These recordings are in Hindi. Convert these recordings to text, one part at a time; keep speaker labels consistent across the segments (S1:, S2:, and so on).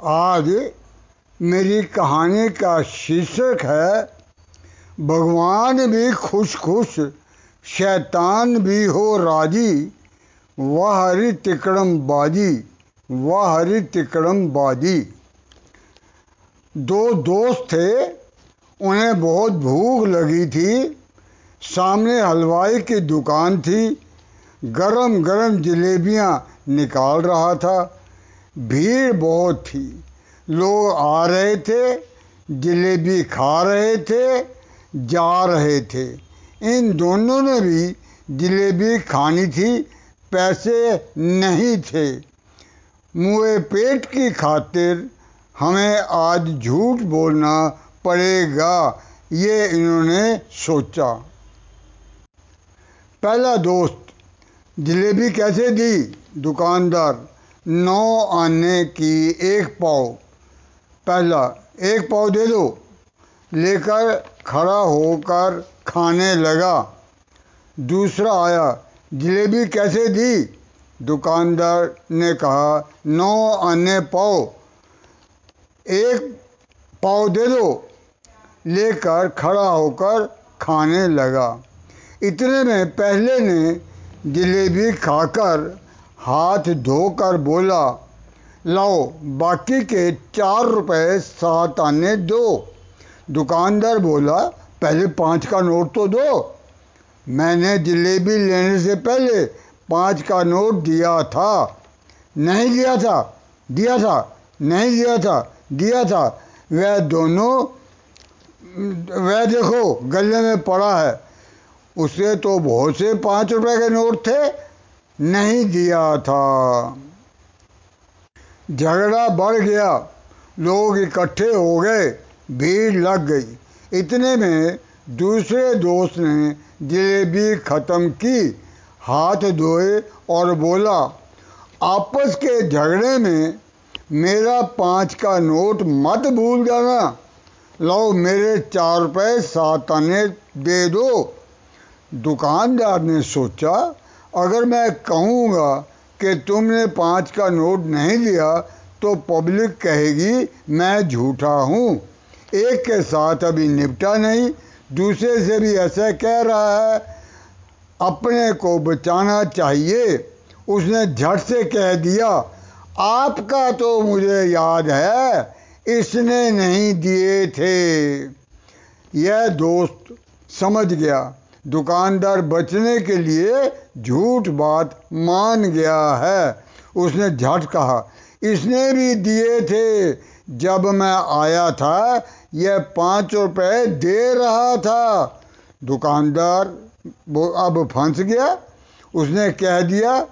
S1: आज मेरी कहानी का शीर्षक है, भगवान भी खुश खुश शैतान भी हो राज़ी, वह हरि तिकड़म बाजी वह हरि तिकड़म बाजी दो दोस्त थे, उन्हें बहुत भूख लगी थी, सामने हलवाई की दुकान थी गरम गरम जलेबियाँ निकाल रहा था। भीड़ बहुत थी। लोग आ रहे थे, जलेबी खा रहे थे, जा रहे थे। इन दोनों ने भी जलेबी खानी थी, पैसे नहीं थे। मुए पेट की खातिर हमें आज झूठ बोलना पड़ेगा, ये इन्होंने सोचा। पहला दोस्त, जलेबी कैसे दी? दुकानदार नौ आने की एक पाव। पहला, एक पाव दे दो। लेकर खड़ा होकर खाने लगा। दूसरा आया, जलेबी कैसे दी? दुकानदार ने कहा, नौ आने पाव। एक पाव दे दो। लेकर खड़ा होकर खाने लगा। इतने में पहले ने जलेबी खाकर हाथ धोकर बोला, लाओ, बाकी के चार रुपए सात आने दो। दुकानदार बोला, पहले पाँच का नोट तो दो। मैंने जलेबी लेने से पहले पाँच का नोट दिया था। नहीं दिया था दिया था, नहीं दिया था दिया था। वह दोनों, वह देखो, गले में पड़ा है। उसे तो बहुत से पाँच रुपए के नोट थे। नहीं दिया था। झगड़ा बढ़ गया। लोग इकट्ठे हो गए। भीड़ लग गई। इतने में दूसरे दोस्त ने जलेबी ख़त्म की। हाथ धोए और बोला, आपस के झगड़े में मेरा पाँच का नोट मत भूल जाना। लो मेरे चार रुपए सात आने दे दो। दुकानदार ने सोचा अगर मैं कहूँगा कि तुमने पाँच का नोट नहीं लिया तो पब्लिक कहेगी, मैं झूठा हूँ। एक के साथ अभी निपटा नहीं, दूसरे से भी ऐसा कह रहा है, अपने को बचाना चाहिए। उसने झट से कह दिया, आपका तो मुझे याद है, इसने नहीं दिए थे। यह दोस्त समझ गया। दुकानदार बचने के लिए झूठ बात मान गया है। उसने झट कहा, इसने भी दिए थे। जब मैं आया था, यह पाँच रुपए दे रहा था। दुकानदार वो अब फंस गया। उसने कह दिया,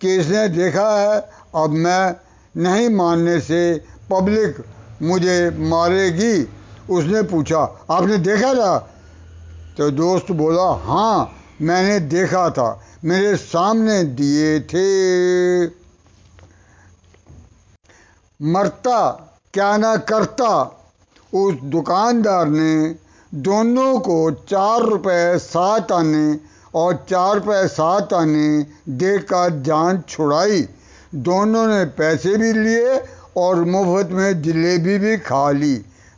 S1: कि इसने देखा है, अब मैं नहीं मानने से पब्लिक मुझे मारेगी। उसने पूछा, आपने देखा था? तो दोस्त बोला हाँ मैंने देखा था। मेरे सामने दिए थे। मरता, क्या ना करता, उस दुकानदार ने दोनों को चार रुपए सात आने और चार रुपए सात आने देकर जान छुड़ाई। दोनों ने पैसे भी लिए और मुफ़्त में जलेबी भी खा ली।